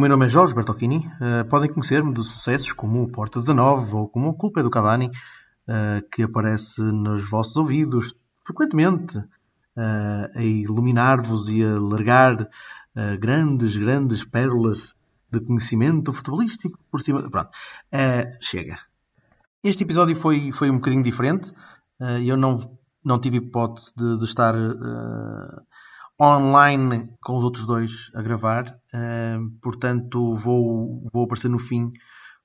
O meu nome é Jorge Bertocchini. Uh, podem conhecer-me de sucessos como o Porta 19 ou como a Culpa é do Cavani, uh, que aparece nos vossos ouvidos frequentemente, uh, a iluminar-vos e a largar grandes, grandes pérolas de conhecimento futebolístico por cima. Pronto, chega. Este episódio foi, foi um bocadinho diferente. eu não, não tive hipótese de, de estar online com os outros dois a gravar, portanto vou, vou aparecer no fim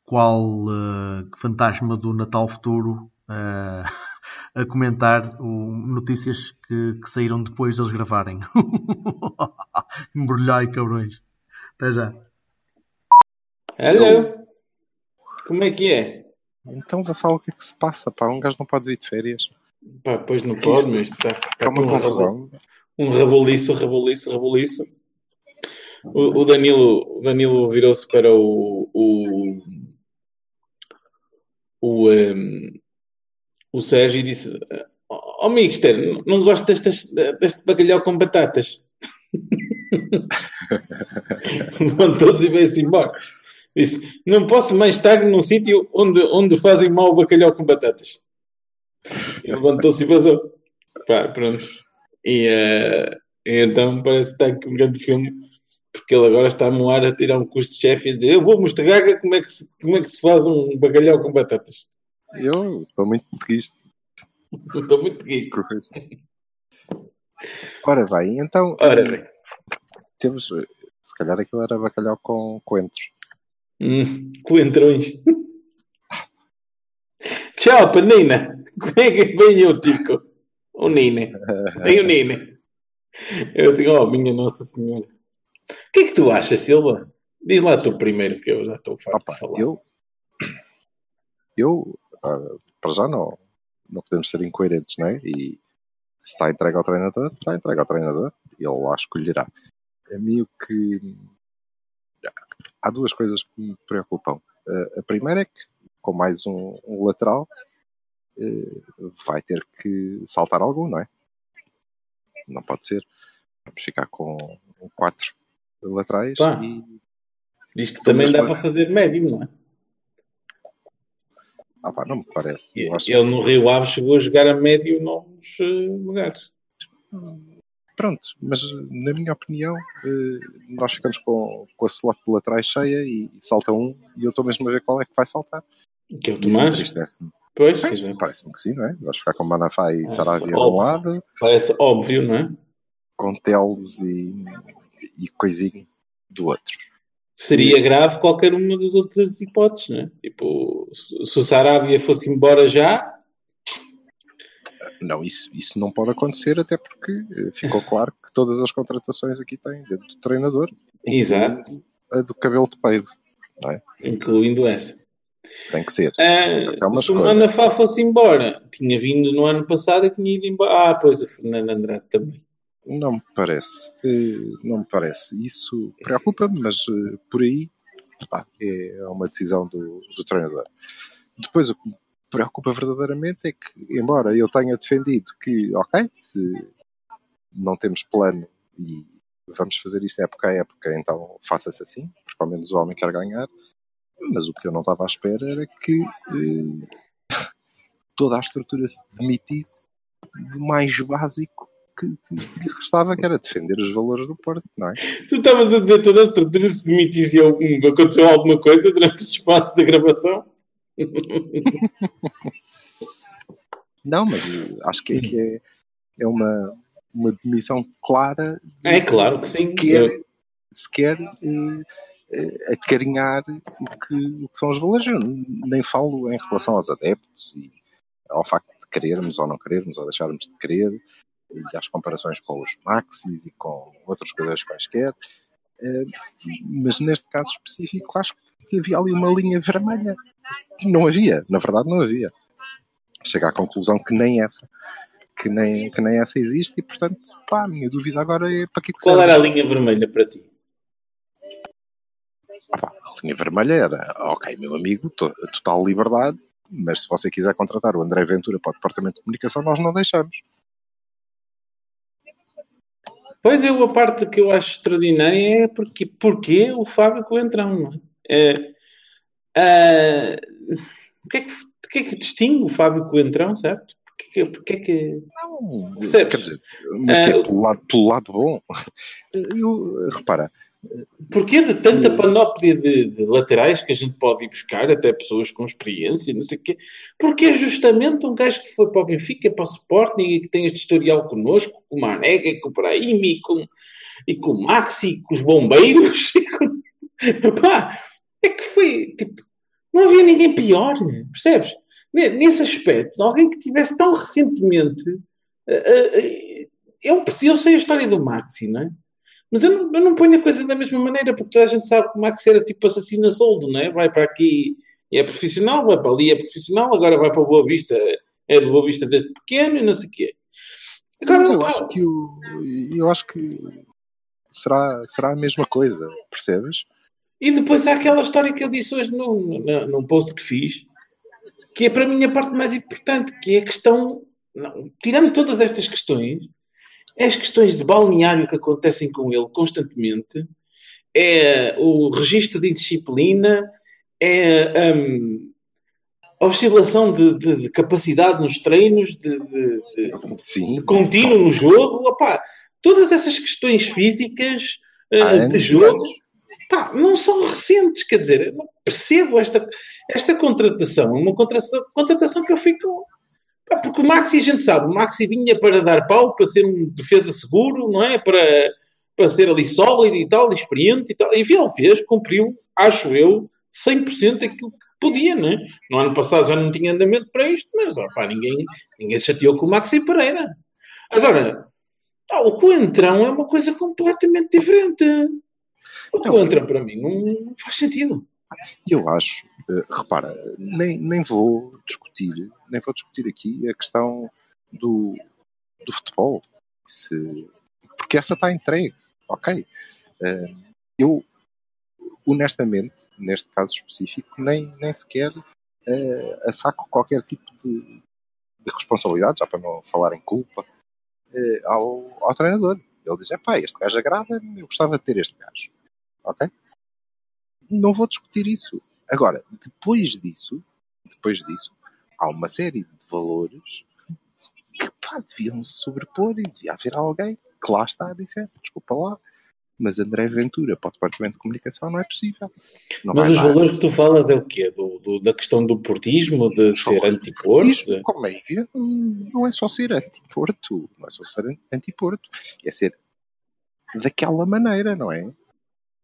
qual uh, fantasma do Natal futuro uh, a comentar o, notícias que, que, saíram depois de eles gravarem. Embrulhai, cabrões. Até já. Hello! Como é que é? Então, Vassal, o que é que se passa? Pá, um gajo não pode vir de férias. Pá, pois não pode, mas está. É uma confusão um reboliço, reboliço, reboliço. O, o Danilo, Danilo virou-se para o, o, o, um, o Sérgio e disse: Ó oh, Mixter, não gosto destas, deste bacalhau com batatas. Levantou-se e veio-se embora. Disse: Não posso mais estar num sítio onde, onde fazem mal o bacalhau com batatas. Levantou-se e vazou. Pá, pronto. E, uh, então parece que está aqui um grande filme, porque ele agora está no ar a tirar um custo de chefe e a dizer: Eu vou mostrar como é, que se, como é que se faz um bacalhau com batatas. Eu estou muito triste. Estou muito triste. Ora bem, então. Ora bem. Temos. Se calhar aquilo era bacalhau com coentros. Hum, coentrões. Tchau, Panina. Como é que vem o Tico? O Nine. Nem o Nine. Eu digo, oh, minha Nossa Senhora. O que é que tu achas, Silva? Diz lá tu primeiro, que eu já estou farto Opa, de falar. Eu, eu uh, para já não, não podemos ser incoerentes, não é? E se está entregue ao treinador, está entregue ao treinador e ele lá escolherá. A mim o que. Há duas coisas que me preocupam. Uh, a primeira é que, com mais um, um lateral, eh, vai ter que saltar algum, não é? Não pode ser. Vamos ficar com quatro laterais Pá, e. Diz que também dá para fazer médio, não é? Ah pá, não me parece. Ele que... no Rio Ave chegou a jogar a médio nos lugares. Pronto, mas na minha opinião, eh, nós ficamos com, com a slot de laterais cheia e, salta um e eu estou mesmo a ver qual é que vai saltar. Que é o Tomás? Pois, parece-me que sim, não é? Vais ficar com Manafá e Sarabia de um lado. Parece óbvio, não é? Com Teles e, e Coisinho do outro. Seria grave qualquer uma das outras hipóteses, não é? Tipo, se o Sarabia fosse embora já. Não, isso, isso não pode acontecer, até porque eh, ficou claro que todas as contratações aqui têm dentro do treinador. Exato. A do cabelo de peido, não é? Incluindo essa. Tem que ser. Ah, se o Manafá fosse embora, tinha vindo no ano passado e tinha ido embora. Ah, pois o Fernando Andrade também. Não me parece. Eh, não me parece. Isso preocupa-me, mas eh, por aí pá, é uma decisão do, do treinador. Depois, o que me preocupa verdadeiramente é que, embora eu tenha defendido que, ok, se não temos plano e vamos fazer isto época a época, então faça-se assim, porque ao menos o homem quer ganhar mas o que eu não estava à espera era que eh, toda a estrutura se demitisse do mais básico que, que, que, restava, que era defender os valores do Porto, não é? Tu estavas a dizer toda a estrutura se demitisse e aconteceu alguma coisa durante o espaço da gravação? não, mas eh, acho que é, que é, é uma, uma demissão clara. É claro que sim. Sequer, sequer eh, acarinhar o que, o que são os valores. Eu nem falo em relação aos adeptos e, ao facto de querermos ou não querermos, ou deixarmos de querer, e às comparações com os Maxis e com outros jogadores quaisquer. Eh, mas neste caso específico, acho que havia ali uma linha vermelha. Não havia, na verdade, não havia. Chega à conclusão que nem essa, que nem, que nem essa existe, e portanto, pá, a minha dúvida agora é para que, que Qual serve? era a linha vermelha para ti? Ah, pá, a linha vermelha era, ok, meu amigo, to- total liberdade, mas se você quiser contratar o André Ventura para o Departamento de Comunicação, nós não deixamos. Pois eu, a parte que eu acho extraordinária é porque, porque o Fábio Coentrão, é? É, ah, o, que é que, o que é que distingue o Fábio Coentrão, certo? Porque, que- porque é que. Não, Percebes? quer dizer, mas que é Ah, pelo lado, pelo lado bom. Eu, repara, Porquê de tanta Sim. panóplia de, de laterais que a gente pode ir buscar, até pessoas com experiência, não sei o quê? Porque é justamente um gajo que foi para o Benfica, para o Sporting e que tem este historial connosco, com o Marega, com o Brahim e com, e com o Maxi, com os bombeiros. Com... Pá, é que foi, tipo, não havia ninguém pior, percebes? Ne- Nesse aspecto, alguém que tivesse tão recentemente... eh, eh, eh, Eu, eu sei a história do Maxi, não é? Mas eu não, eu não ponho a coisa da mesma maneira, porque toda a gente sabe que o Max era tipo assassino a soldo, não é? Vai para aqui e é profissional, vai para ali e é profissional, agora vai para Boa Vista, é do Boa Vista desde pequeno e não sei o quê. Agora, mas eu pá, acho que o, eu acho que será, será a mesma coisa, percebes? E depois há aquela história que eu disse hoje num, num, post que fiz, que é para mim a parte mais importante, que é a questão, não, tirando todas estas questões, é as questões de balneário que acontecem com ele constantemente, é o registro de indisciplina, é hum, a oscilação de, de- de capacidade nos treinos, de, de- contínuo no jogo, opá, todas essas questões físicas anos de jogo pá, não são recentes, quer dizer, eu não percebo esta, esta contratação, uma contratação, contratação que eu fico. Pá, porque o Maxi, a gente sabe, o Maxi vinha para dar pau, para ser um defesa seguro, não é? Para, para ser ali sólido e tal, experiente e tal. E ele fez, cumpriu, acho eu, 100% aquilo que podia, não é? No ano passado já não tinha andamento para isto, mas opá, ninguém, ninguém se chateou com o Maxi Pereira. Agora, o coentrão é uma coisa completamente diferente. O coentrão, para mim, não faz sentido. Eu acho, eh, repara, nem, nem vou discutir, nem vou discutir aqui a questão do, do futebol. Se- porque essa está entregue, ok. Eh, eu, honestamente, neste caso específico, nem, nem sequer eh, assaco qualquer tipo de, de responsabilidade, já para não falar em culpa, eh, ao, ao treinador. Ele diz, pá, este gajo agrada-me, eu gostava de ter este gajo. Ok? Não vou discutir isso. Agora, depois disso, depois disso, há uma série de valores que pá, deviam se sobrepor e devia haver alguém que lá está dissesse, desculpa lá, mas André Ventura para o Departamento de Comunicação não é possível. Não Mas os dar. valores que tu falas é o quê? Do, do- da questão do portismo, de Os ser anti-porto? Como é evidente, não é só ser anti-Porto, não é só ser anti-Porto, é ser daquela maneira, não é?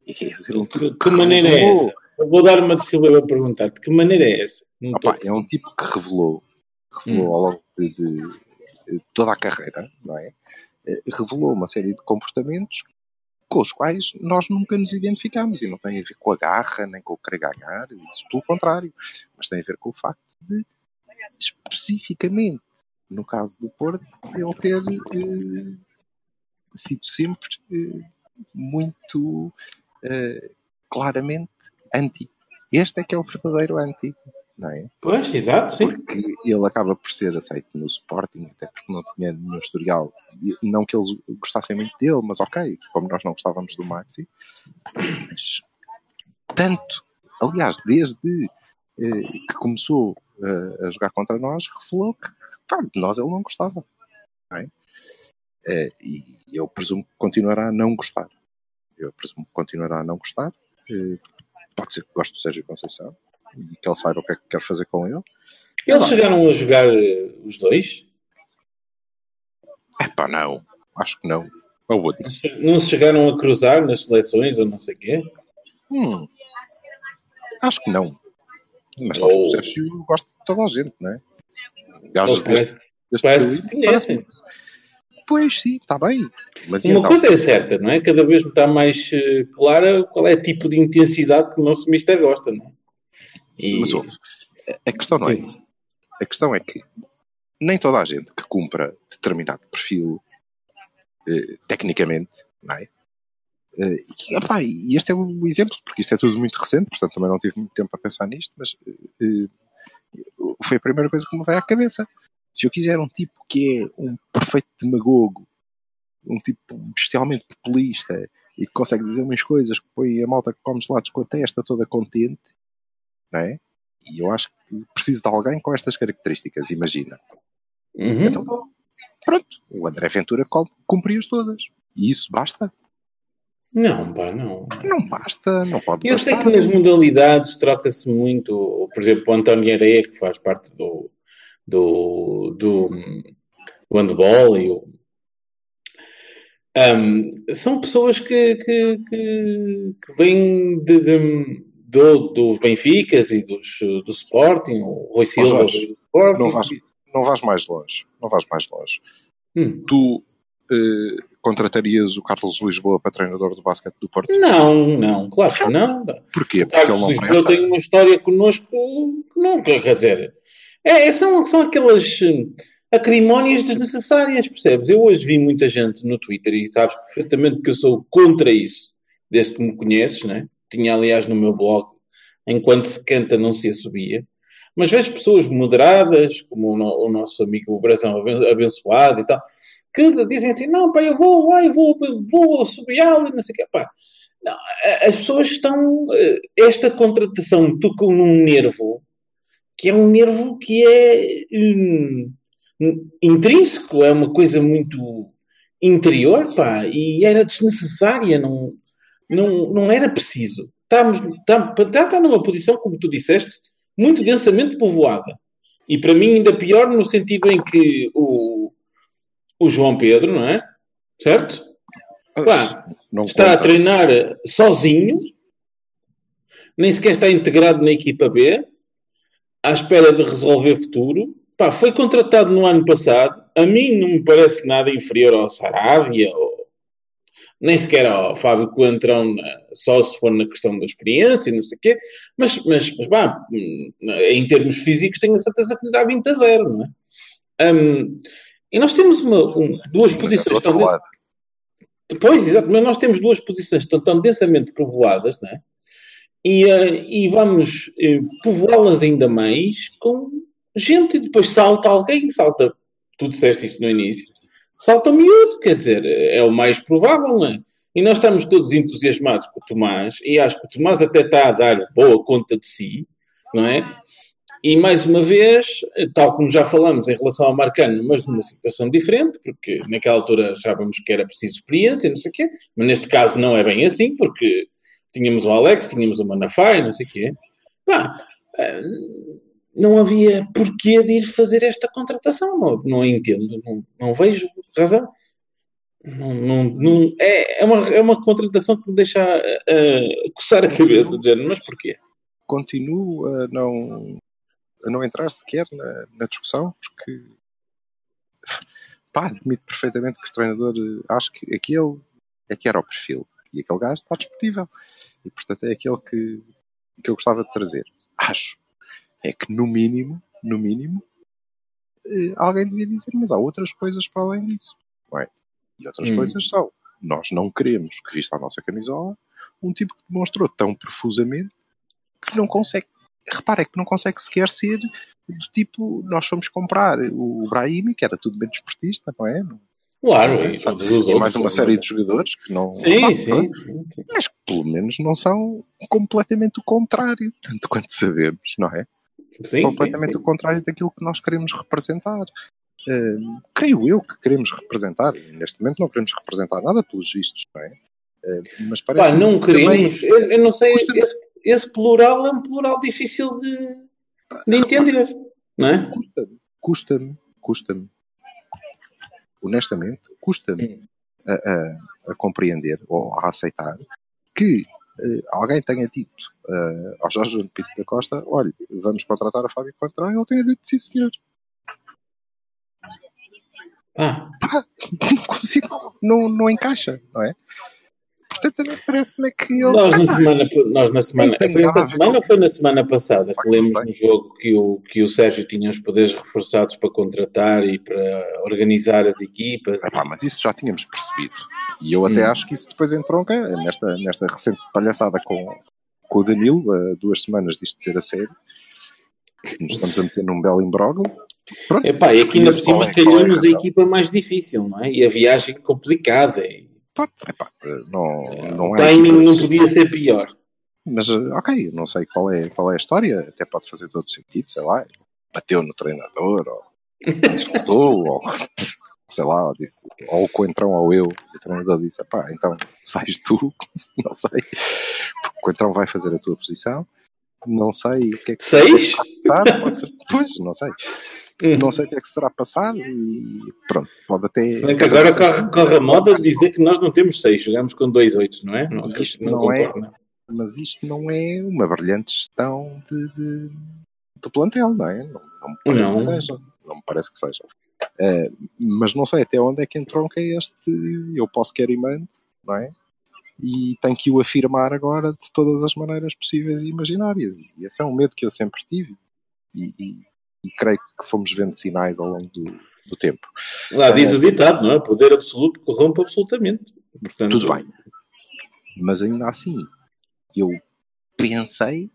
É ser um Que, que maneira é revelou- essa? Eu vou dar uma de Silva a perguntar de que maneira é essa? É um tipo que revelou, revelou Hum. ao longo de, de- de toda a carreira, não é? Eh, Revelou uma série de comportamentos com os quais nós nunca nos identificamos e não tem a ver com a garra nem com o querer ganhar, isso pelo contrário, mas tem a ver com o facto de, especificamente no caso do Porto, ele ter eh, sido sempre eh, muito eh, claramente anti. Este é que é o verdadeiro anti, não é? Pois, exato, sim. Porque ele acaba por ser aceito no Sporting, até porque não tinha nenhum historial. Não que eles gostassem muito dele, mas ok, como nós não gostávamos do Maxi. Mas tanto, aliás, desde eh, que começou eh, a jogar contra nós, revelou que pá, de nós ele não gostava. Não é? Eh, e eu presumo que continuará a não gostar. Eu presumo que continuará a não gostar. Pode ser que goste do Sérgio Conceição e que ele saiba o que é que quer fazer com ele. Eles chegaram a jogar eh, os dois? Epá, não. Acho que não. Não se chegaram a cruzar nas seleções ou não sei o quê? Hum, acho que não. Mas sabes que o Sérgio gosta de toda a gente, não é? Gajos deste, deste parece que. Pois sim, está bem. Mas Uma então? coisa é certa, não é? Cada vez está mais eh, clara qual é o tipo de intensidade que o nosso mister gosta, não é? E- Mas ouve, a- questão não é Sim. A questão é que nem toda a gente que cumpra determinado perfil, eh, tecnicamente, não é? Eh, e, epá, e este é o exemplo, porque isto é tudo muito recente, portanto também não tive muito tempo a pensar nisto, mas eh, foi a primeira coisa que me veio à cabeça. Se eu quiser um tipo que é um perfeito demagogo, um tipo bestialmente populista e que consegue dizer umas coisas que põe a malta que come gelados com a testa toda contente, não é? E eu acho que preciso de alguém com estas características, imagina. Uhum. Então vou. Pronto, o André Ventura cumpriu-as todas. E isso basta? Não, pá, não. Não basta, não pode Eu sei bastar. que nas modalidades troca-se muito, por exemplo, o António Areia, que faz parte do, do, do, do handball, e o, Ahm, são pessoas que, que, que, que vêm de, de, do, dos Benficas e dos, do Sporting, o Rui Silva Jorge, do Sporting. Não vais, não vais mais longe. Não vais mais longe. Hum. Tu eh, contratarias o Carlos Lisboa para treinador do basquete do Porto? Não, não, claro que não. Porquê? Porque ele não Lisboa presta. tem uma história connosco que não quer dizer. É, são, são aquelas hum, acrimónias desnecessárias, percebes? Eu hoje vi muita gente no Twitter e sabes perfeitamente que eu sou contra isso, desde que me conheces, né? Tinha aliás no meu blog, enquanto se canta não se assobia. Mas vejo pessoas moderadas, como o, no- o nosso amigo Brasão aben- abençoado e tal, que dizem assim: não, pá, eu vou lá, eu vou, vou assobiá-lo e não sei o quê. Pá, não, as pessoas estão. eh, Esta contratação tocou num nervo que é um nervo que é hum, intrínseco, é uma coisa muito interior, pá, e era desnecessária, não, não, não era preciso. Estamos, está, está, está numa posição, como tu disseste, muito densamente povoada. E para mim ainda pior no sentido em que o, o João Pedro, não é? Certo? Pá, Não está a conta. treinar sozinho, nem sequer está integrado na equipa B, à espera de resolver futuro. Pá, foi contratado no ano passado. A mim não me parece nada inferior ao Sarabia, ou nem sequer ao Fábio Coentrão, só se for na questão da experiência, não sei o quê. Mas, mas, mas pá, em termos físicos, tenho a certeza que lhe dá 20 a 0, não é? Hum, e nós temos uma, um- duas Sim, é posições tão lado. Pois, exato, mas nós temos duas posições tão, tão densamente povoadas, não é? E, eh, e vamos eh, povoá-las ainda mais com gente, e depois salta alguém, salta, tu disseste isso no início, salta miúdo, quer dizer, é o mais provável, não é? E nós estamos todos entusiasmados com o Tomás, e acho que o Tomás até está a dar boa conta de si, não é? E mais uma vez, tal como já falamos em relação ao Marcano, mas numa situação diferente, porque naquela altura já vimos que era preciso experiência, não sei o quê, mas neste caso não é bem assim, porque tínhamos o Alex, tínhamos o Manafai, não sei o quê. Pá, eh, não havia porquê de ir fazer esta contratação, não, não entendo, não, não vejo razão. Não, não, não- é, é, uma, é uma contratação que me deixa a coçar a cabeça, género, mas porquê? Continuo a não, a não entrar sequer na, na discussão, porque pá, admito perfeitamente que o treinador acho que aquele é que era o perfil e aquele gajo está disponível e portanto é aquele que, que eu gostava de trazer. Acho é que no mínimo, no mínimo, eh, alguém devia dizer, mas há outras coisas para além disso. Não é? E outras Hum. coisas são, nós não queremos que vista a nossa camisola um tipo que demonstrou tão profusamente que não consegue, repara, é que não consegue sequer ser do tipo, nós fomos comprar o Brahimi, que era tudo bem desportista, não é? Claro, é? e E outros. mais uma série de jogadores que não. Sim, Pá, sim, sim, sim. Mas que pelo menos não são completamente o contrário, tanto quanto sabemos, não é? Sim, completamente sim, o contrário daquilo que nós queremos representar. Hum, creio eu que queremos representar. Neste momento não queremos representar nada pelos vistos, não é? Hum, mas Pá, parece não queremos. Eu, eu não sei, esse, esse plural é um plural difícil de, de entender, não é? custa-me, custa-me, custa-me, honestamente, custa-me a, a, a, compreender ou a aceitar que uh, alguém tenha dito uh, ao Jorge Pinto da Costa: olha, vamos contratar a Fábio Quartrão, e ele tenha dito sim, senhor. Ah. Pá, não consigo, não, não encaixa, não é? Portanto, parece-me que ele. nós na Ah, semana, nós na semana, foi a esta semana ou foi na semana passada que lemos no jogo que o, que o Sérgio tinha os poderes reforçados para contratar e para organizar as equipas? Epá, mas isso já tínhamos percebido. E eu até Hum. acho que isso depois entronca nesta, nesta recente palhaçada com, com o Danilo, há duas semanas disto ser a sério. Nos estamos a meter num belo imbróglio. Pronto, Epá, e aqui qual cima é- é a calhou-nos a razão. equipa mais difícil, não é? E a viagem complicada. E Pronto, epá, não, não o é timing não podia ser pior. Mas, eh, ok, não sei qual é, qual é a história, até pode fazer todo sentido, sei lá, bateu no treinador, ou insultou, ou sei lá, ou disse, ou o coentrão ou eu, o treinador disse, pá, então sais tu, não sei, porque o coentrão vai fazer a tua posição, não sei o que é que Seis? passado, pode- pois, não sei, não sei o que é que será passado, e pronto, pode até... É que agora corre, corre a moda de dizer que nós não temos seis, jogamos com dois oitos, não é? Não, Isto não é- concordo, não. mas isto não é uma brilhante gestão de, de- do plantel, não é? Não, não me parece Não. que seja. Não me parece que seja. Eh, mas não sei até onde é que entronca este eu posso, quero e mando, não é? E tenho que o afirmar agora de todas as maneiras possíveis e imaginárias. E esse é um medo que eu sempre tive. E, e- e creio que fomos vendo sinais ao longo do, do tempo. Lá diz o ditado, não é? Poder absoluto corrompe absolutamente. Portanto, Tudo bem. Mas ainda assim, eu pensei,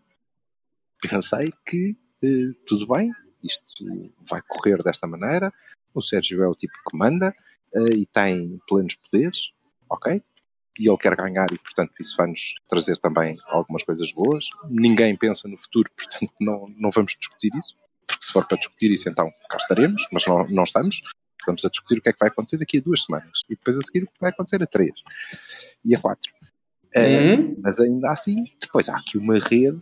pensei que eh, tudo bem, isto vai correr desta maneira, o Sérgio é o tipo que manda eh, e tem plenos poderes, ok? E ele quer ganhar e, portanto, isso vai-nos trazer também algumas coisas boas. Ninguém pensa no futuro, portanto, não, não vamos discutir isso. Porque se for para discutir isso, então cá estaremos, mas não, não estamos. Estamos a discutir o que é que vai acontecer daqui a duas semanas. E depois a seguir o que vai acontecer a três e a quatro. Eh, Uhum. mas ainda assim, depois há aqui uma rede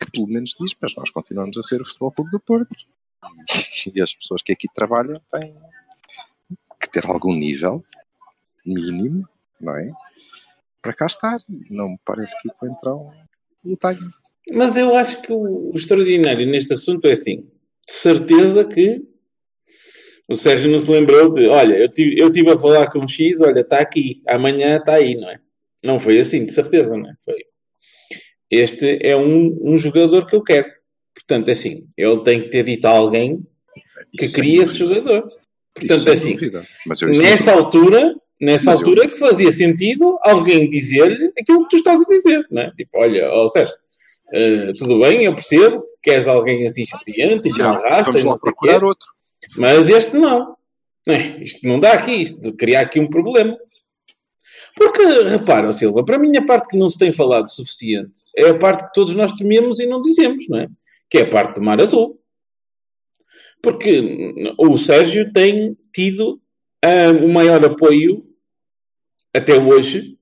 que pelo menos diz, mas nós continuamos a ser o Futebol Clube do Porto. E as pessoas que aqui trabalham têm que ter algum nível mínimo, não é? Para cá estar. Não me parece que o Coentrão o tenha. Mas eu acho que o, o extraordinário neste assunto é assim: de certeza que o Sérgio não se lembrou de, olha, eu tive, eu tive a falar com o X, olha, está aqui, amanhã está aí, não é? Não foi assim, de certeza, não é? Foi. Este é um, um jogador que eu quero. Portanto, é assim, ele tem que ter dito a alguém que Isso queria sem esse jogador. Portanto, é assim, nessa altura, nessa Mas eu- altura que fazia sentido alguém dizer-lhe aquilo que tu estás a dizer, não é? Tipo, olha, ó Sérgio, eh, tudo bem, eu percebo que queres alguém assim experiente e de uma raça e não sei quê, outro. mas este não. É, isto não dá aqui, isto criar aqui um problema. Porque, repara, Silva, para mim a parte que não se tem falado o suficiente é a parte que todos nós tememos e não dizemos, não é? Que é a parte do Mar Azul. Porque o Sérgio tem tido ah, o maior apoio até hoje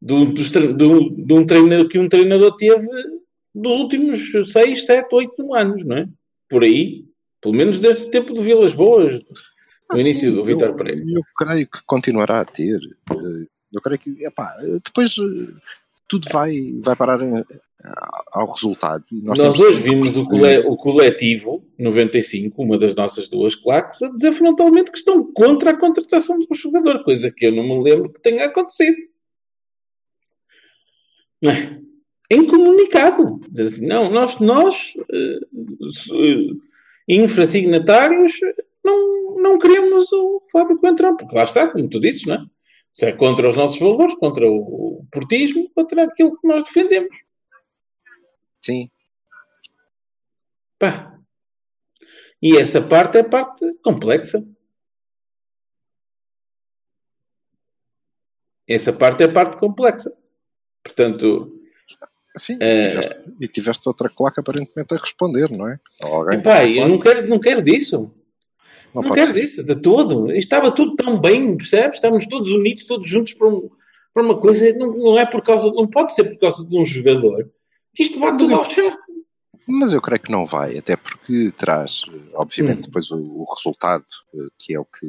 do, do- de um treinador que um treinador teve dos últimos 6, 7, 8 anos, não é? Por aí, pelo menos desde o tempo de Vilas Boas, no Ah, início sim, do Vitor Pereira. Eu creio que continuará a ter. Eh, Eu creio que, epá, depois eh, tudo vai, vai parar ao resultado. Nós Nós, hoje vimos o, cole- o coletivo 95, uma das nossas duas claques, a dizer frontalmente que estão contra a contratação do jogador, coisa que eu não me lembro que tenha acontecido. Não é? Em comunicado. Dizer assim, não, nós, nós se- infrasignatários, não, não queremos o Fábio Coentrão, porque lá está, como tu dizes, não é? Se é contra os nossos valores, contra o portismo, contra aquilo que nós defendemos. Sim, Pá. E essa parte é a parte complexa. Essa parte é a parte complexa. Portanto, sim. Eh, E, tiveste, e tiveste outra claque aparentemente a responder, não é? Epá, eu não quero, não quero disso. Não Não, quero ser. disso, de todo. Estava tudo tão bem, percebes? Estamos todos unidos, todos juntos para, um- para uma coisa. Não, não é por causa, não pode ser por causa de um jogador. Isto vai tudo ao chão. Mas eu creio que não vai, até porque traz, obviamente, Hum. depois o, o resultado, eh, que é o que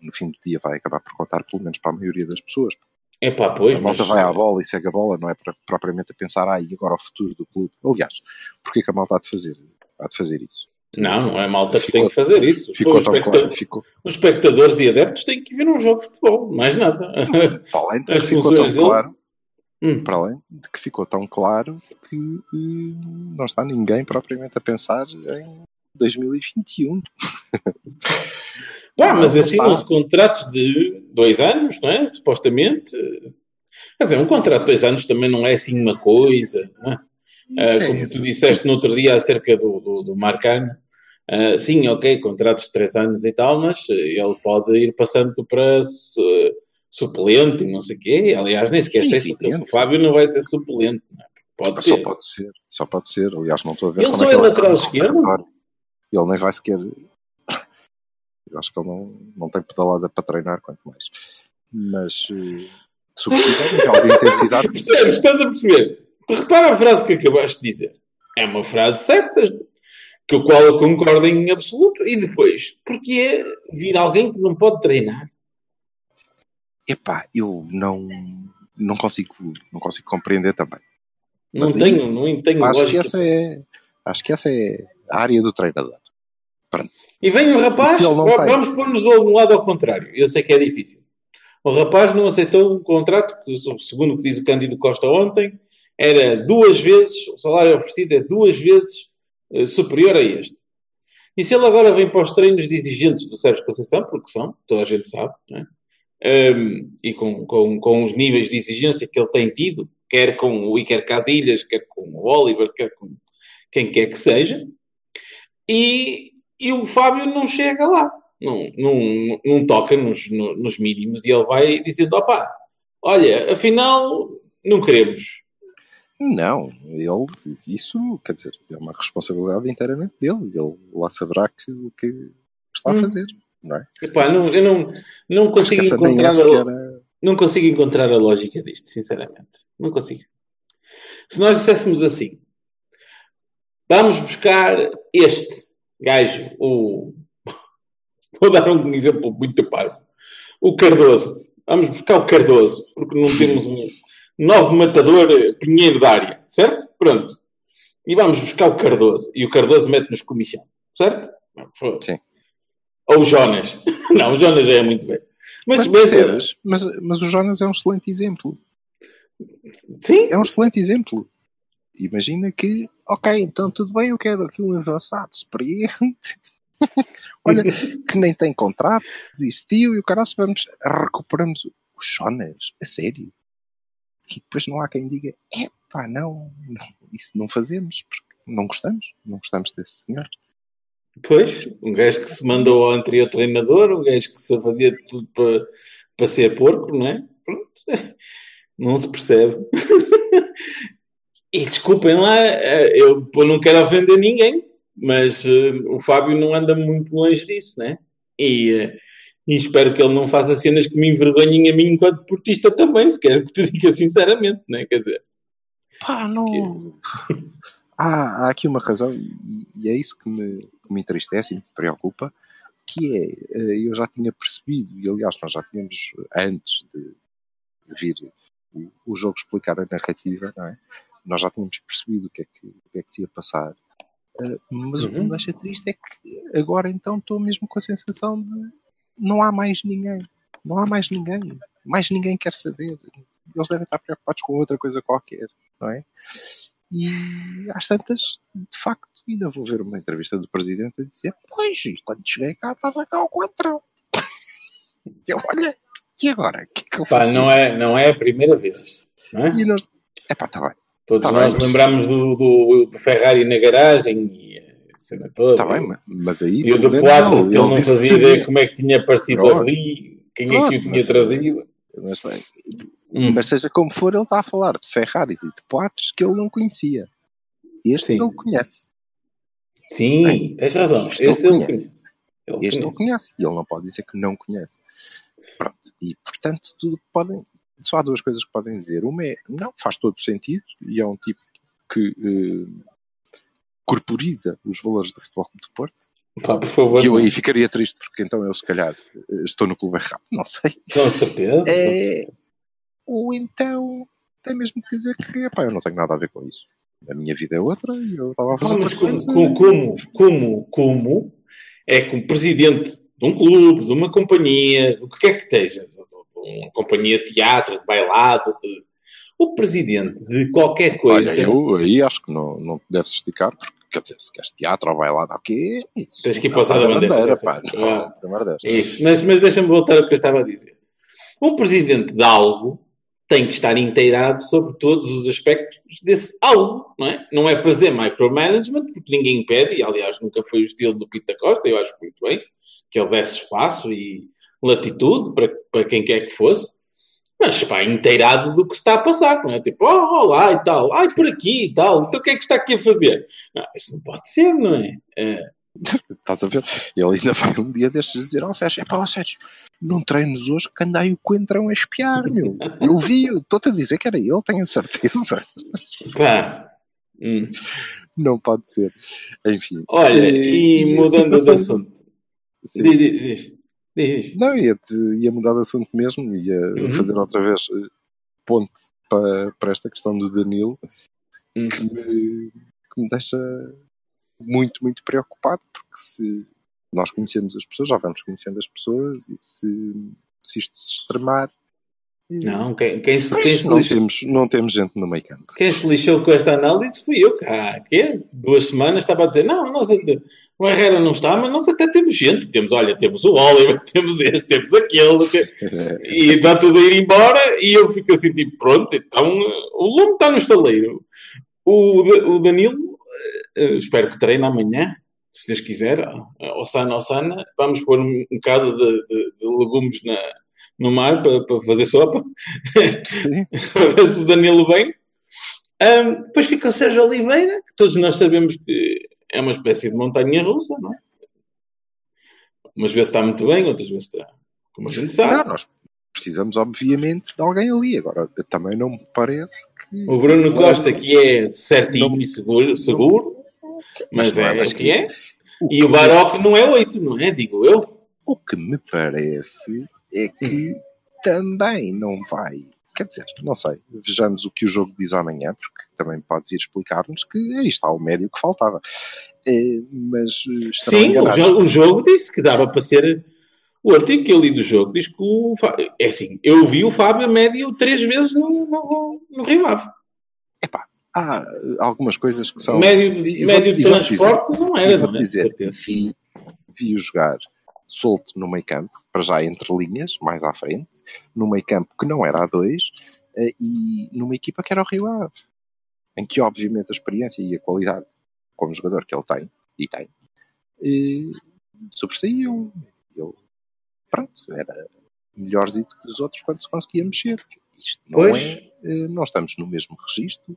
no fim do dia vai acabar por contar, pelo menos para a maioria das pessoas. É pá, pois. a malta mas- vai à bola e segue a bola, não é para, propriamente a pensar, ah, e agora o futuro do clube. Aliás, porquê que a malta há de fazer, há de fazer isso? Não, não é malta que Ficou- tem que fazer isso. Ficou Os tão especta- claro. Ficou, Os espectadores e adeptos têm que ver um jogo de futebol, mais nada. para além de que ficou tão dele- claro, Hum. para além de que ficou tão claro que eh, não está ninguém propriamente a pensar em 2021. Pá, mas Não assinam-se está. contratos de dois anos, não é? Supostamente. Quer dizer, um contrato de dois anos também não é assim uma coisa, não é? Ah, é- como tu disseste no outro dia acerca do, do, do Marcano, ah, sim, ok, contratos de três anos e tal, mas eh, ele pode ir passando para su- suplente e não sei o quê. Aliás, nem sequer sei se o Fábio não vai ser suplente, é? Pode Só ser. pode ser, só pode ser. Aliás, não estou a ver Ele como só é é lateral esquerdo? Ele nem vai sequer. Eu acho que ele não, não tem pedalada para treinar, quanto mais. Mas, eh, sobretudo, a nível de intensidade, Percebes? Estás a perceber? Tu repara a frase que acabaste de dizer. É uma frase certa, com a qual eu concordo em absoluto. E depois, porque é vir alguém que não pode treinar? epá, eu não, não, consigo, não consigo compreender também. Não Mas aí, tenho, não tenho Acho que, lógica. essa é, acho que essa é a área do treinador. Pronto. E vem o rapaz, vamos pôr-nos no lado ao contrário. Eu sei que é difícil. O rapaz não aceitou um contrato que, segundo o que diz o Cândido Costa ontem, era duas vezes, o salário oferecido é duas vezes eh, superior a este. E se ele agora vem para os treinos de exigentes do Sérgio Conceição, porque são, toda a gente sabe, não é? Ehm, e com, com, com os níveis de exigência que ele tem tido, quer com o Iker Casilhas, quer com o Oliver, quer com quem quer que seja, e, e o Fábio não chega lá, não, não, não toca nos, no- nos mínimos, e ele vai dizendo: opá, olha, afinal, não queremos. Não, ele, isso, quer dizer, é uma responsabilidade inteiramente dele. Ele lá saberá que, o que está a Hum. fazer, não é? Epá, não, eu não, não consigo encontrar a, sequer a- não consigo encontrar a lógica disto, sinceramente. Não consigo. Se nós disséssemos assim, vamos buscar este gajo, o. Vou dar um exemplo muito parvo. O Cardoso. Vamos buscar o Cardoso, porque não temos um novo matador eh, Pinheiro da área, certo? Pronto. E vamos buscar o Cardoso. E o Cardoso mete-nos comissão, certo? Sim. Ou o Jonas. Não, o Jonas já é muito bem. Mas Mas? Mas, mas o Jonas é um excelente exemplo. Sim, É um excelente exemplo. Imagina que, ok, então tudo bem, eu quero aqui um avançado experiente. Olha, que nem tem contrato, desistiu e o cara vamos recuperamos o Jonas, a sério. E depois não há quem diga, é pá, não, não, isso não fazemos, porque não gostamos, não gostamos desse senhor. Pois, um gajo que se mandou ao anterior treinador, um gajo que se fazia tudo para, para ser porco, não é? Pronto. Não se percebe. E desculpem lá, eh, eu não quero ofender ninguém, mas eh, o Fábio não anda muito longe disso, né? E, eh, e espero que ele não faça cenas que me envergonhem a mim enquanto portista também, se queres que te diga sinceramente, né? Quer dizer, Pá, não. Há, há aqui uma razão, e, e é isso que me, que me entristece e me preocupa, que é, eu já tinha percebido, e aliás nós já tínhamos, antes de vir o, o jogo explicar a narrativa, não é? Nós já tínhamos percebido o que é que, o que, é que se ia passar. Eh, mas o que Uhum. me deixa triste é que agora então estou mesmo com a sensação de não há mais ninguém. Não há mais ninguém. Mais ninguém quer saber. Eles devem estar preocupados com outra coisa qualquer, não é? E às tantas, de facto, ainda vou ver uma entrevista do presidente a dizer: Pois, e quando cheguei cá estava cá o quatrão. Eu, olha, e agora? O que é que eu pá, faço? não é, não é a primeira vez, não é? E nós, epá, está bem, Todos Tá nós bem, mas- lembramos do, do, do Ferrari na garagem e a cena toda. está bem, mas- aí. E o do menos, 4, ele- que ele não fazia ideia como é que tinha aparecido Pronto. ali, quem é Pronto, que o tinha mas- trazido. Mas, bem, Hum. mas seja como for, ele está a falar de Ferraris e de Poatres que ele não conhecia. Este Sim. ele conhece. Sim, tens razão. Este Este ele conhece. conhece. Ele Este ele conhece. conhece e ele não pode dizer que não conhece. Pronto. E portanto, tudo que podem. Só há duas coisas que podem dizer. Uma é, não, faz todo sentido e é um tipo que eh, corporiza os valores do futebol do Porto. Pá, por favor. E eu aí ficaria triste porque então eu, se calhar, eh, estou no clube errado. Não sei. Com certeza. É, ou então tem mesmo que dizer que epá, eu não tenho nada a ver com isso. A minha vida é outra e eu estava a fazer Ah, mas como, como, como, como, como é que um presidente de um clube, de uma companhia, do que quer que esteja, uma companhia de teatro, de bailado, de- o presidente de qualquer coisa. Olha, eu aí acho que não, não te deves esticar, porque quer dizer, se queres teatro ou bailado, o quê? Isso. Tens que ir o Sá da é Bandeira. pá. Ah. É isso. Mas, mas deixa-me voltar ao que eu estava a dizer. Um presidente de algo tem que estar inteirado sobre todos os aspectos desse algo, não é? Não é fazer micromanagement, porque ninguém impede, e aliás nunca foi o estilo do Pita Costa, eu acho muito bem, que ele desse espaço e latitude para, para quem quer que fosse, mas pá, inteirado do que se está a passar, não é? Tipo, oh, olá e tal, ai, por aqui e tal, então o que é que está aqui a fazer? Não, isso não pode ser, não é? É, Estás a ver? Ele ainda vai um dia destes dizer ao Sérgio: é pá, ó Sérgio, não treinos hoje que andai o coentrão a espiar, meu. Eu vi, estou-te a dizer que era ele, tenho a certeza. pá. Hum. Não pode ser. Enfim. Olha, e a mudando de situação- assunto. Sim. Diz, diz, diz. Diz. Não, ia, ia mudar de assunto mesmo, ia Uhum. fazer outra vez eh, ponte para, para esta questão do Danilo, Hum. que me, que me deixa muito, muito preocupado, porque se nós conhecemos as pessoas, já vamos conhecendo as pessoas, e se, se isto se extremar, Não, quem, quem, se, quem, se não, lixou, temos, não temos gente no meio campo. quem se lixou com esta análise fui eu, cá. Duas semanas estava a dizer, não, nós o Herrera não está, mas nós até temos gente. Temos, olha, temos o Oliver, temos este, temos aquele. que- E está tudo a ir embora e eu fico assim, tipo, pronto, então o Lume está no estaleiro. O, o Danilo, eh, espero que treine amanhã, se Deus quiser, Osana, Osana, vamos pôr um, um bocado de, de- de legumes na, no mar para, para fazer sopa, para ver se o Danilo vem. Ahm, depois fica o Sérgio Oliveira, que todos nós sabemos que é uma espécie de montanha russa, não é? Umas vezes está muito bem, outras vezes está, como a gente sabe. Não, nós precisamos, obviamente, de alguém ali. Agora, também não me parece que. O Bruno Costa, que é certinho e seguro, seguro mas não é mais o que é. O E o Baroque não é oito, não é? Digo eu. O que me parece é que também não vai. Quer dizer, não sei. Vejamos o que o jogo diz amanhã, porque também pode vir explicar-nos que aí está o médio que faltava. É, mas eh, Sim, o jogo, o jogo disse que dava para ser. O artigo que eu li do jogo diz que o. Fá- É assim, eu vi o Fábio médio três vezes no, no, no Rio Ave. Há eh, algumas coisas que são. Médio, médio de e vou-te dizer- transporte não era, não é? Certeza. vi, vi-o jogar solto no meio campo, para já entre linhas, mais à frente, no meio campo que não era a dois, eh, e numa equipa que era o Rio Ave, em que obviamente a experiência e a qualidade como jogador que ele tem, e tem, eh, sobressaíam. Ele, pronto, era melhorzinho que os outros quando se conseguia mexer. Isto não Pois. é, eh, não estamos no mesmo registro,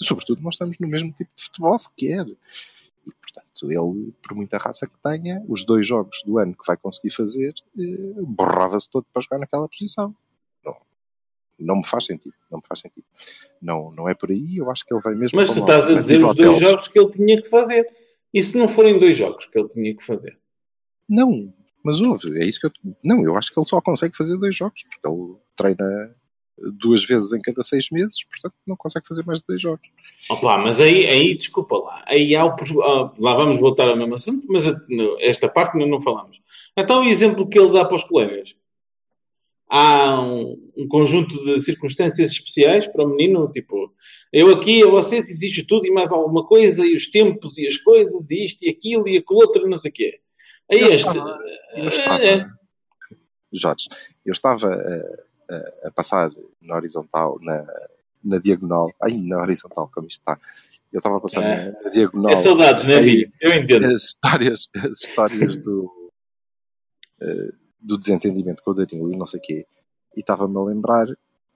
sobretudo não estamos no mesmo tipo de futebol sequer. Portanto, ele, por muita raça que tenha, os dois jogos do ano que vai conseguir fazer, eh, borrava-se todo para jogar naquela posição. Não, não me faz sentido. Não me faz sentido. Não, não é por aí. Eu acho que ele vai mesmo Mas tu estás a dizer os dois jogos que ele tinha que fazer. E se não forem dois jogos que ele tinha que fazer? Não, mas houve. É isso que eu. Não, eu acho que ele só consegue fazer dois jogos, porque ele treina duas vezes em cada seis meses, portanto não consegue fazer mais de dois jogos. Opa, mas aí, aí, desculpa lá, aí há o, ah, lá vamos voltar ao mesmo assunto, mas ah, esta parte ainda não falamos. Então, o exemplo que ele dá para os colegas. Há um, um conjunto de circunstâncias especiais para o menino, tipo, eu aqui a vocês exijo tudo e mais alguma coisa, e os tempos e as coisas, e isto e aquilo e aquilo outro, não sei o quê. Aí Eu este, estava- Eu estava, é, Jorge, eu estava a, a- a passar na horizontal, na, na diagonal, ai, na horizontal, como isto está. Eu estava a passar É. na, na diagonal. é saudades, não é, filho? Eu entendo. as histórias, as histórias do, eh, do desentendimento com o Danilo e não sei o quê. E estava-me a lembrar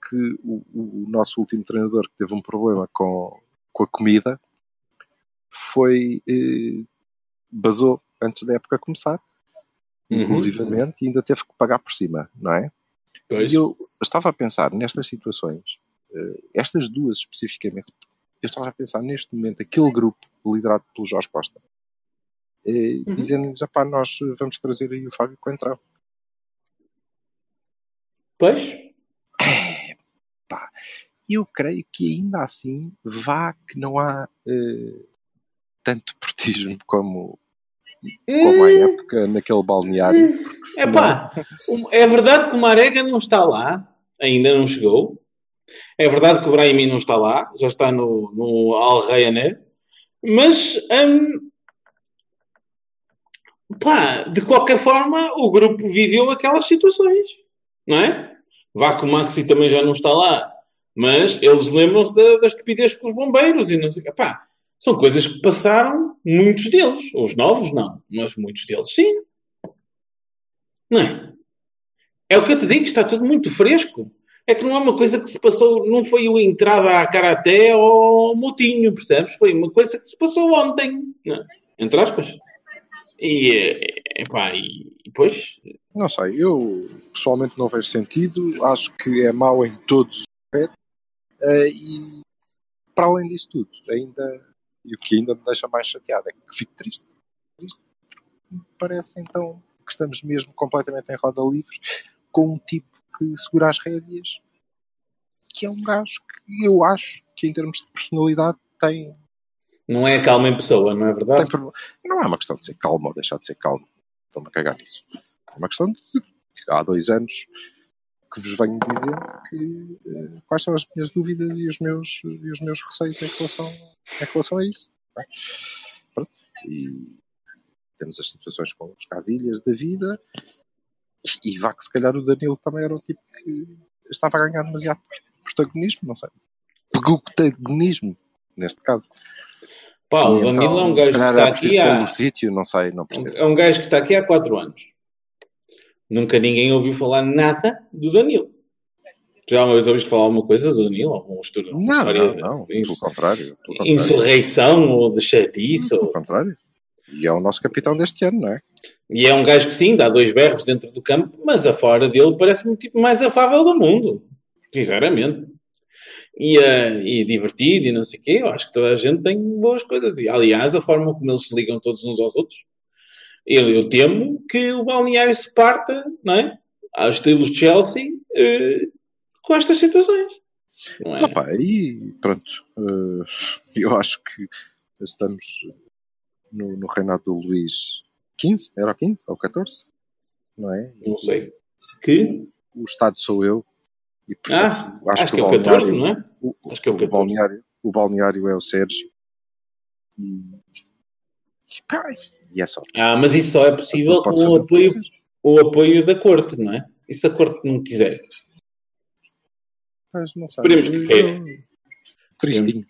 que o, o nosso último treinador que teve um problema com, com a comida foi. Eh, basou antes da época começar, Uhum. inclusivamente, e ainda teve que pagar por cima, não é? Pois. E eu estava a pensar nestas situações, eh, estas duas especificamente, eu estava a pensar neste momento aquele grupo liderado pelo Jorge Costa, eh, Uhum. dizendo-lhes, "Epá, nós vamos trazer aí o Fábio Coentrão. Pois? eu creio que ainda assim vá que não há eh, tanto portismo como, como à época naquele balneário. É senão- pá, é verdade que o Marega não está lá, ainda não chegou. É verdade que o Brahimi não está lá, já está no, no Al Rayyaner. Mas, hum, pá, de qualquer forma, o grupo viveu aquelas situações, não é? Vá que o Maxi também já não está lá, mas eles lembram-se da, da estupidez com os bombeiros e não sei. Pá, são coisas que passaram, muitos deles. Os novos não, mas muitos deles sim. Não é? É o que eu te digo, está tudo muito fresco. É que não é uma coisa que se passou, não foi o entrada a Karaté ou Motinho, percebes? Foi uma coisa que se passou ontem, é? entre aspas. E, eh, epá, e, e depois, Não sei, eu pessoalmente não vejo sentido, acho que é mau em todos os aspectos eh, e para além disso tudo, ainda e o que ainda me deixa mais chateado é que fico triste. triste me parece então que estamos mesmo completamente em roda livre com um tipo que segura as rédeas que é um gajo que eu acho que em termos de personalidade tem, não é calma em pessoa, não é verdade? tem. Não é uma questão de ser calmo ou deixar de ser calmo. Estou-me a cagar nisso. É uma questão de que há dois anos que vos venho dizendo que, eh, quais são as minhas dúvidas e os meus, e os meus receios em relação, em relação a isso. Pronto. E temos as situações com os casilhas da vida e vá que se calhar o Danilo também era o tipo que estava a ganhar demasiado protagonismo, não sei. Protagonismo, neste caso. Pá, o Danilo é um então, gajo que está aqui há, no sítio, não sei, não percebo. é um gajo que está aqui há 4 anos. Nunca ninguém ouviu falar nada do Danilo. Já uma vez ouviste falar alguma coisa do Danilo? Alguma história? Não, história não, não, de pelo contrário. Pelo contrário. insurreição ou de chatice? Pelo Ou... contrário. E é o nosso capitão deste ano, não é? E é um gajo que sim, dá dois berros dentro do campo, mas a fora dele parece-me o tipo mais afável do mundo. Sinceramente. E, eh, e divertido e não sei o quê. Eu acho que toda a gente tem boas coisas. E, aliás, a forma como eles se ligam todos uns aos outros. Eu, eu temo que o balneário se parta, não é? Ao estilo Chelsea, eh, com estas situações. Não é? Opa, e pronto. eh, eu acho que estamos no, no reinado do Luís XV, era o 15 ou 14? Não é? Não sei. Que? O Estado sou eu. E, portanto, Ah, acho, que é o balneário- 14, não é? O, Acho que é o o 14. balneário, o balneário é o Sérgio. E, e, é só. Ah, mas isso só é possível Tudo com o apoio, o apoio da corte, não é? E se a corte não quiser? Mas não sei. Esperemos que queira. Tristinho.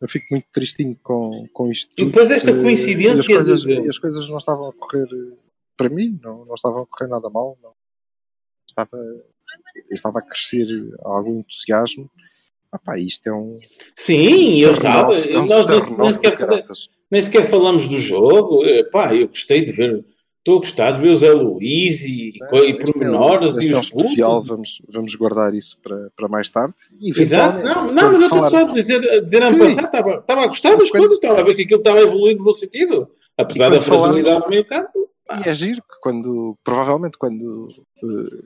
Eu fico muito tristinho com, com isto. E depois esta Eh, coincidência e as, coisas, de- as coisas não estavam a correr eh, para mim, não, não estavam a correr nada mal. Não. Estava, estava a crescer algum entusiasmo. Pá, isto é um. Sim, eu estava. é um Nós nem, sequer, nem sequer falamos do jogo. Eh, Pá, eu gostei de ver. Estou a gostar de ver o Zé Luís e, e Este é um- pormenores este e é um os especial, vamos, vamos guardar isso para, para mais tarde. E Exato. Não, não, mas eu estou só a dizer, a dizer ano passado, estava, estava a gostar das Quando- coisas, estava a ver que aquilo estava a evoluir no bom sentido. Apesar E da fragilidade do meio campo. E é giro que quando, provavelmente, quando eh,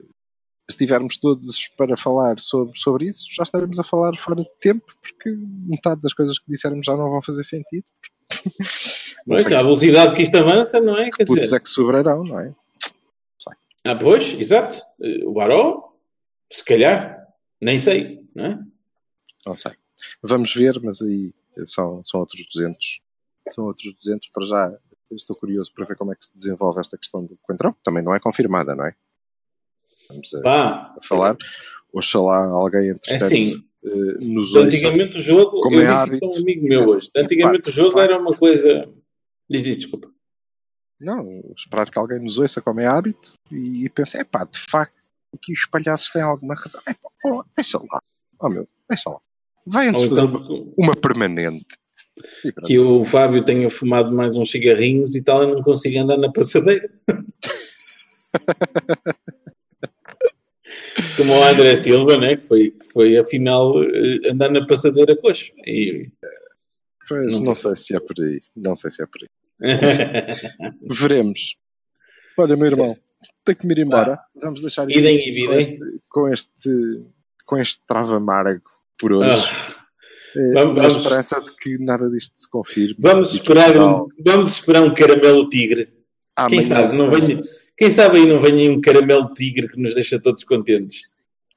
estivermos todos para falar sobre, sobre isso, já estaremos a falar fora de tempo, porque metade das coisas que dissermos já não vão fazer sentido. Pois, sei a velocidade que isto avança, não é? que Quer dizer, é que sobrarão, não é? ah, pois, exato. Eh, O Baró, se calhar, nem sei, não é? Não sei. Vamos ver, mas aí são, são outros 200. São outros 200 para já. Estou curioso para ver como é que se desenvolve esta questão do Coentrão. Também não é confirmada, não é? Vamos a, Pá, a falar. Oxalá alguém, é entretanto, assim, eh, nos ouça. antigamente o jogo, Como eu é disse hábito, um amigo meu hoje, antigamente o jogo era uma coisa... Diz desculpa. Não, esperar que alguém nos ouça como é hábito e, e pense, é pá, de facto, aqui os palhaços têm alguma razão. É pá, oh, deixa lá. Oh meu, deixa lá. Vai antes Ou fazer então uma, uma permanente. Que o Fábio tenha fumado mais uns cigarrinhos e tal, e não consiga andar na passadeira. Como o André Silva, né? que, foi, que foi afinal eh, andar na passadeira coxo. E... Pois, Não não, sei se é por aí. Não sei se é por aí. Veremos. Olha, meu irmão, tenho que me ir embora. Vamos deixar isto Idem assim, com, este, com este com este trava amargo por hoje. Ah, Eh, vamos- na esperança de que nada disto se confirme. vamos, esperar um, vamos esperar um caramelo tigre. Quem amanhã sabe, não venha, quem sabe aí não venha aí um caramelo tigre que nos deixa todos contentes.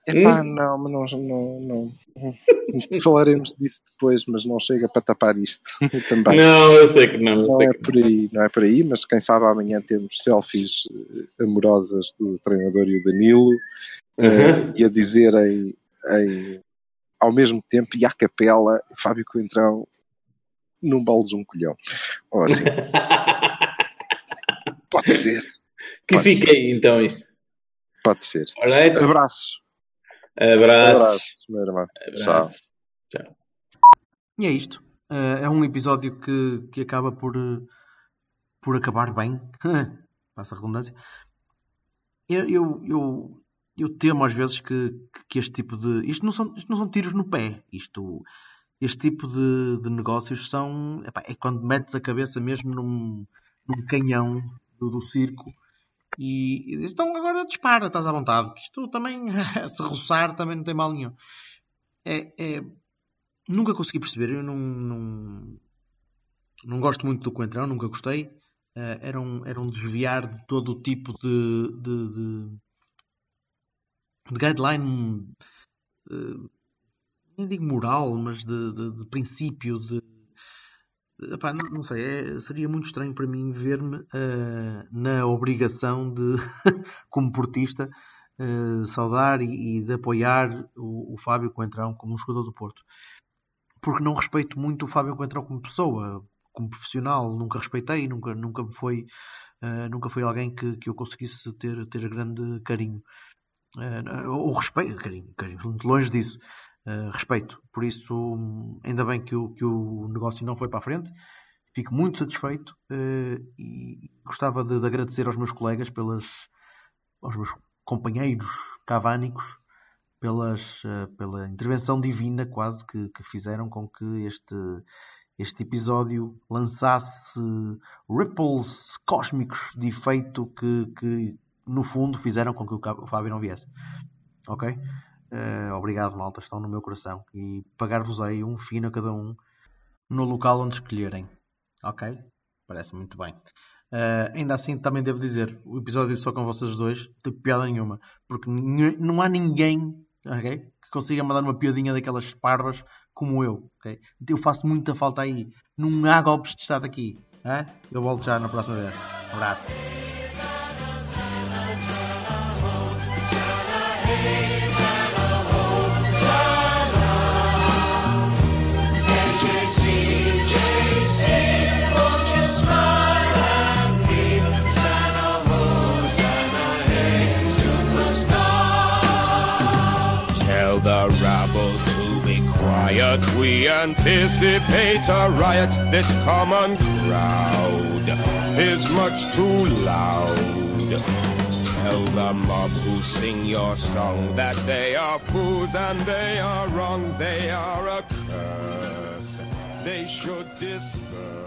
Epá, Hum? não, mas não, não, não. Falaremos disso depois, mas não chega para tapar isto também. Não, eu sei que não. Não sei é por aí, não é por aí, mas quem sabe amanhã temos selfies eh, amorosas do treinador e o Danilo não. Eh, e a dizerem em- ao mesmo tempo e à capela Fábio Coentrão não baldes um colhão. Ou assim, pode ser, que Pode fique aí então isso. pode ser. Alright? Abraços. Abraço. Abraços, meu irmão. Tchau. Abraço. E é isto. Eh, é um episódio que, que acaba por, eh, por acabar bem. Passa a redundância. Eu, eu, eu, eu temo às vezes que, que este tipo de. Isto não, são, isto não são tiros no pé. Isto, este tipo de, de negócios são. epá, é quando metes a cabeça mesmo num, num canhão do, do circo e, e então agora dispara, estás à vontade. Que isto também, se roçar, também não tem mal nenhum. É, é, nunca consegui perceber. Eu não, não, não gosto muito do Coentrão, nunca gostei. Eh, era, um, era um desviar de todo o tipo de, de, de, de guideline, eh, nem digo moral, mas de, de, princípio. De- epá, não, não sei, é- seria muito estranho para mim ver-me eh, na obrigação de, como portista, eh, saudar e, e de apoiar o, o Fábio Coentrão como um jogador do Porto porque não respeito muito o Fábio Coentrão como pessoa, como profissional, nunca respeitei, nunca, nunca me foi, eh, nunca foi alguém que, que eu conseguisse ter, ter grande carinho. Eh, ou respeito, carinho, carinho, longe disso. Eh, respeito. Por isso, ainda bem que o, que o negócio não foi para a frente. Fico muito satisfeito eh, e gostava de, de agradecer aos meus colegas, pelas, aos meus companheiros cavânicos, pelas, eh, pela intervenção divina quase que, que fizeram com que este, este episódio lançasse ripples cósmicos de efeito que, que no fundo fizeram com que o Fábio não viesse. Ok? Eh, obrigado, malta, estão no meu coração e pagar-vos-ei um fino a cada um no local onde escolherem. Ok? Parece muito bem. Eh, ainda assim, também devo dizer, o episódio só com vocês dois tem piada nenhuma, porque não há ninguém ok, que consiga mandar uma piadinha daquelas parvas como eu. ok? Eu faço muita falta aí. Não há golpes de Estado aqui. hã? Eu volto já na próxima vez. Um abraço. Quiet. We anticipate a riot. This common crowd is much too loud. Tell the mob who sing your song that they are fools and they are wrong. They are a curse. They should disperse.